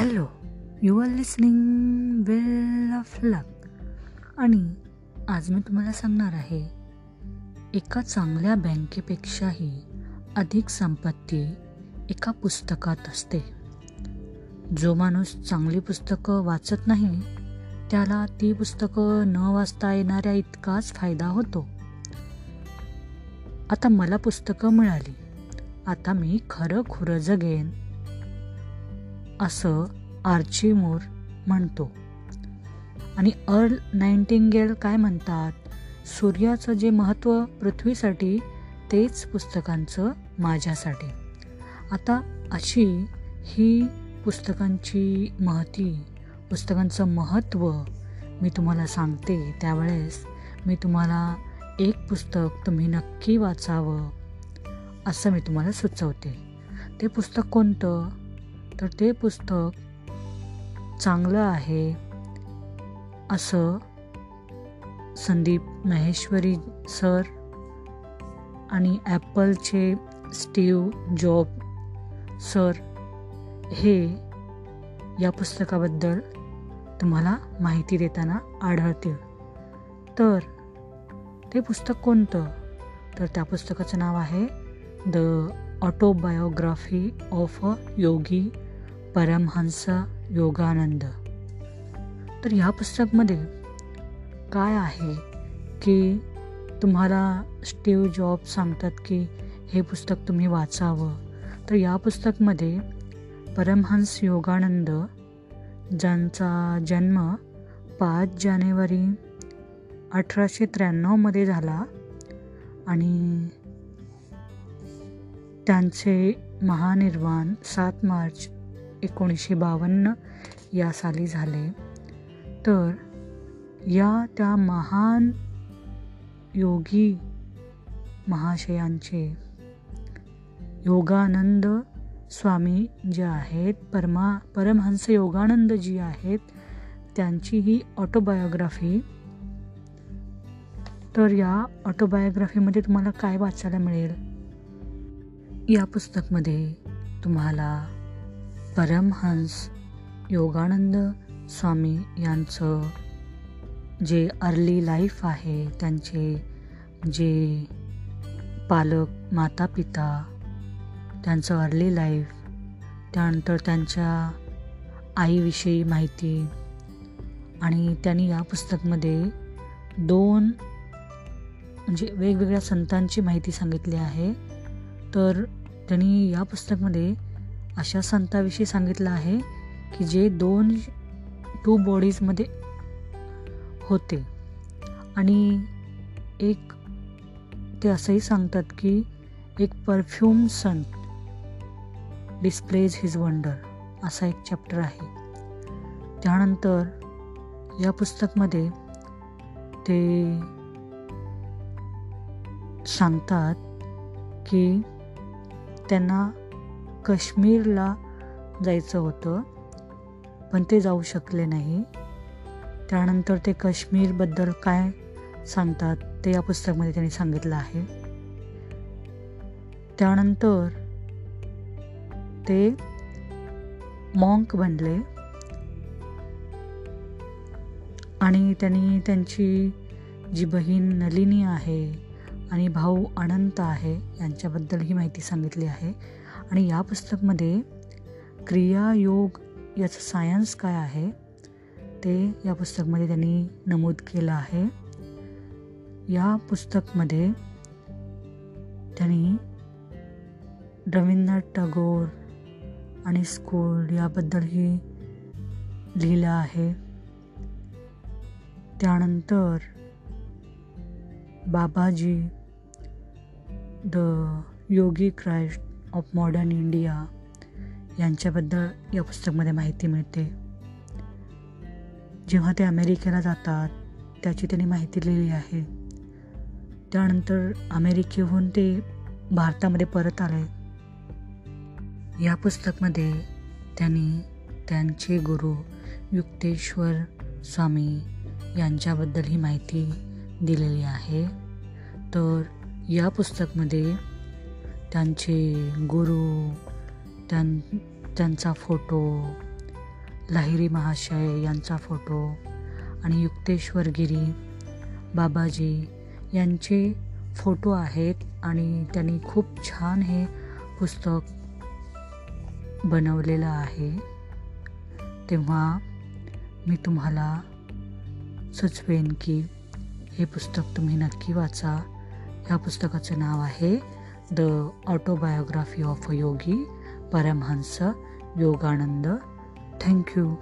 Hello you are listening well of luck. आणि आज मी तुम्हाला सांगणार आहे एका चांगल्या बँकेपेक्षाही अधिक संपत्ती एका पुस्तकात असते. जो माणूस चांगली पुस्तकं वाचत नाही त्याला ती पुस्तकं न वाचता येणाऱ्या इतकाच फायदा होतो. आता मला पुस्तकं मिळाली. आता मी खरं खुरं जगेन असं आर्ची मोर म्हणतो. आणि अर्ल नाईन्टिंगेल काय म्हणतात? सूर्याचं जे महत्त्व पृथ्वीसाठी तेच पुस्तकांचं माझ्यासाठी. आता अशी ही पुस्तकांची महती पुस्तकांचं महत्त्व मी तुम्हाला सांगते. त्यावेळेस मी तुम्हाला एक पुस्तक तुम्ही नक्की वाचावं असं मी तुम्हाला सुचवते. ते पुस्तक कोणतं? तर ते पुस्तक चांगलं आहे असं संदीप महेश्वरी सर आणि ॲपलचे स्टीव जॉब सर हे या पुस्तकाबद्दल तुम्हाला माहिती देताना आढळतील. तर ते पुस्तक कोणतं? तर त्या पुस्तकाचं नाव आहे the autobiography of a yogi Paramahansa Yogananda. तर ह्या पुस्तकमध्ये काय आहे की तुम्हाला स्टीव जॉब सांगतात की हे पुस्तक तुम्ही वाचावं? तर या पुस्तकमध्ये परमहंस योगानंद ज्यांचा जन्म पाच जानेवारी अठराशे त्र्याण्णवमध्ये झाला आणि त्यांचे महानिर्वाण सात मार्च एकोणीसशे बावन्न या साली झाले. तर या त्या महान योगी महाशयांचे योगानंद स्वामी जे आहेत परमा परमहंस योगानंद जी आहेत त्यांची ही ऑटोबायोग्राफी तर या ऑटोबायोग्राफीमध्ये तुम्हाला काय वाचायला मिळेल? या पुस्तकमध्ये तुम्हाला परमहंस योगानंद स्वामी यांचं जे अर्ली लाईफ आहे त्यांचे जे पालक माता पिता त्यांचं अर्ली लाईफ त्यानंतर त्यांच्या आईविषयी माहिती आणि त्यांनी या पुस्तकमध्ये दोन म्हणजे वेगवेगळ्या संतांची माहिती सांगितली आहे. तर त्यांनी या पुस्तकमध्ये अशा संताविषयी सांगितलं आहे की जे दोन टू बॉडीजमध्ये होते. आणि एक ते असंही सांगतात की एक perfume sun displays his wonder असा एक चॅप्टर आहे. त्यानंतर या पुस्तकमध्ये ते सांगतात की त्यांना काश्मीरला जायचं होतं पण ते जाऊ शकले नाही. त्यानंतर ते काश्मीरबद्दल काय सांगतात ते या पुस्तकामध्ये त्यांनी सांगितलं आहे. त्यानंतर ते मॉंक बनले आणि त्यांनी त्यांची जी बहीण नलिनी आहे आणि भाऊ अनंत आहे यांच्याबद्दल ही माहिती सांगितली आहे. आणि या पुस्तकमध्ये क्रियायोग याचं सायन्स काय आहे ते या पुस्तकमध्ये त्यांनी नमूद केलं आहे. या पुस्तकमध्ये त्यांनी रवींद्रनाथ टागोर आणि स्कूल याबद्दलही लिहिलं आहे. त्यानंतर Babaji the yogi Christ of modern India यांच्याबद्दल या पुस्तकमध्ये माहिती मिळते. जेव्हा ते अमेरिकेला जातात त्याची त्यांनी माहिती लिहिली आहे. त्यानंतर अमेरिकेहून ते भारतामध्ये परत आले. या पुस्तकमध्ये त्यांनी त्यांचे गुरु युक्तेश्वर स्वामी यांच्याबद्दल ही माहिती दिलेली आहे. तर या पुस्तकमध्ये त्यांचे गुरु त्यां त्यांचा फोटो लाहिरी महाशय यांचा फोटो आणि युक्तेश्वर गिरी बाबाजी यांचे फोटो आहेत आणि त्यांनी खूप छान हे पुस्तक बनवलेलं आहे. तेव्हा मी तुम्हाला सुचवेन की हे पुस्तक तुम्ही नक्की वाचा. ह्या पुस्तकाचं नाव आहे the autobiography of a yogi, Paramhansa Yogananda. Thank you.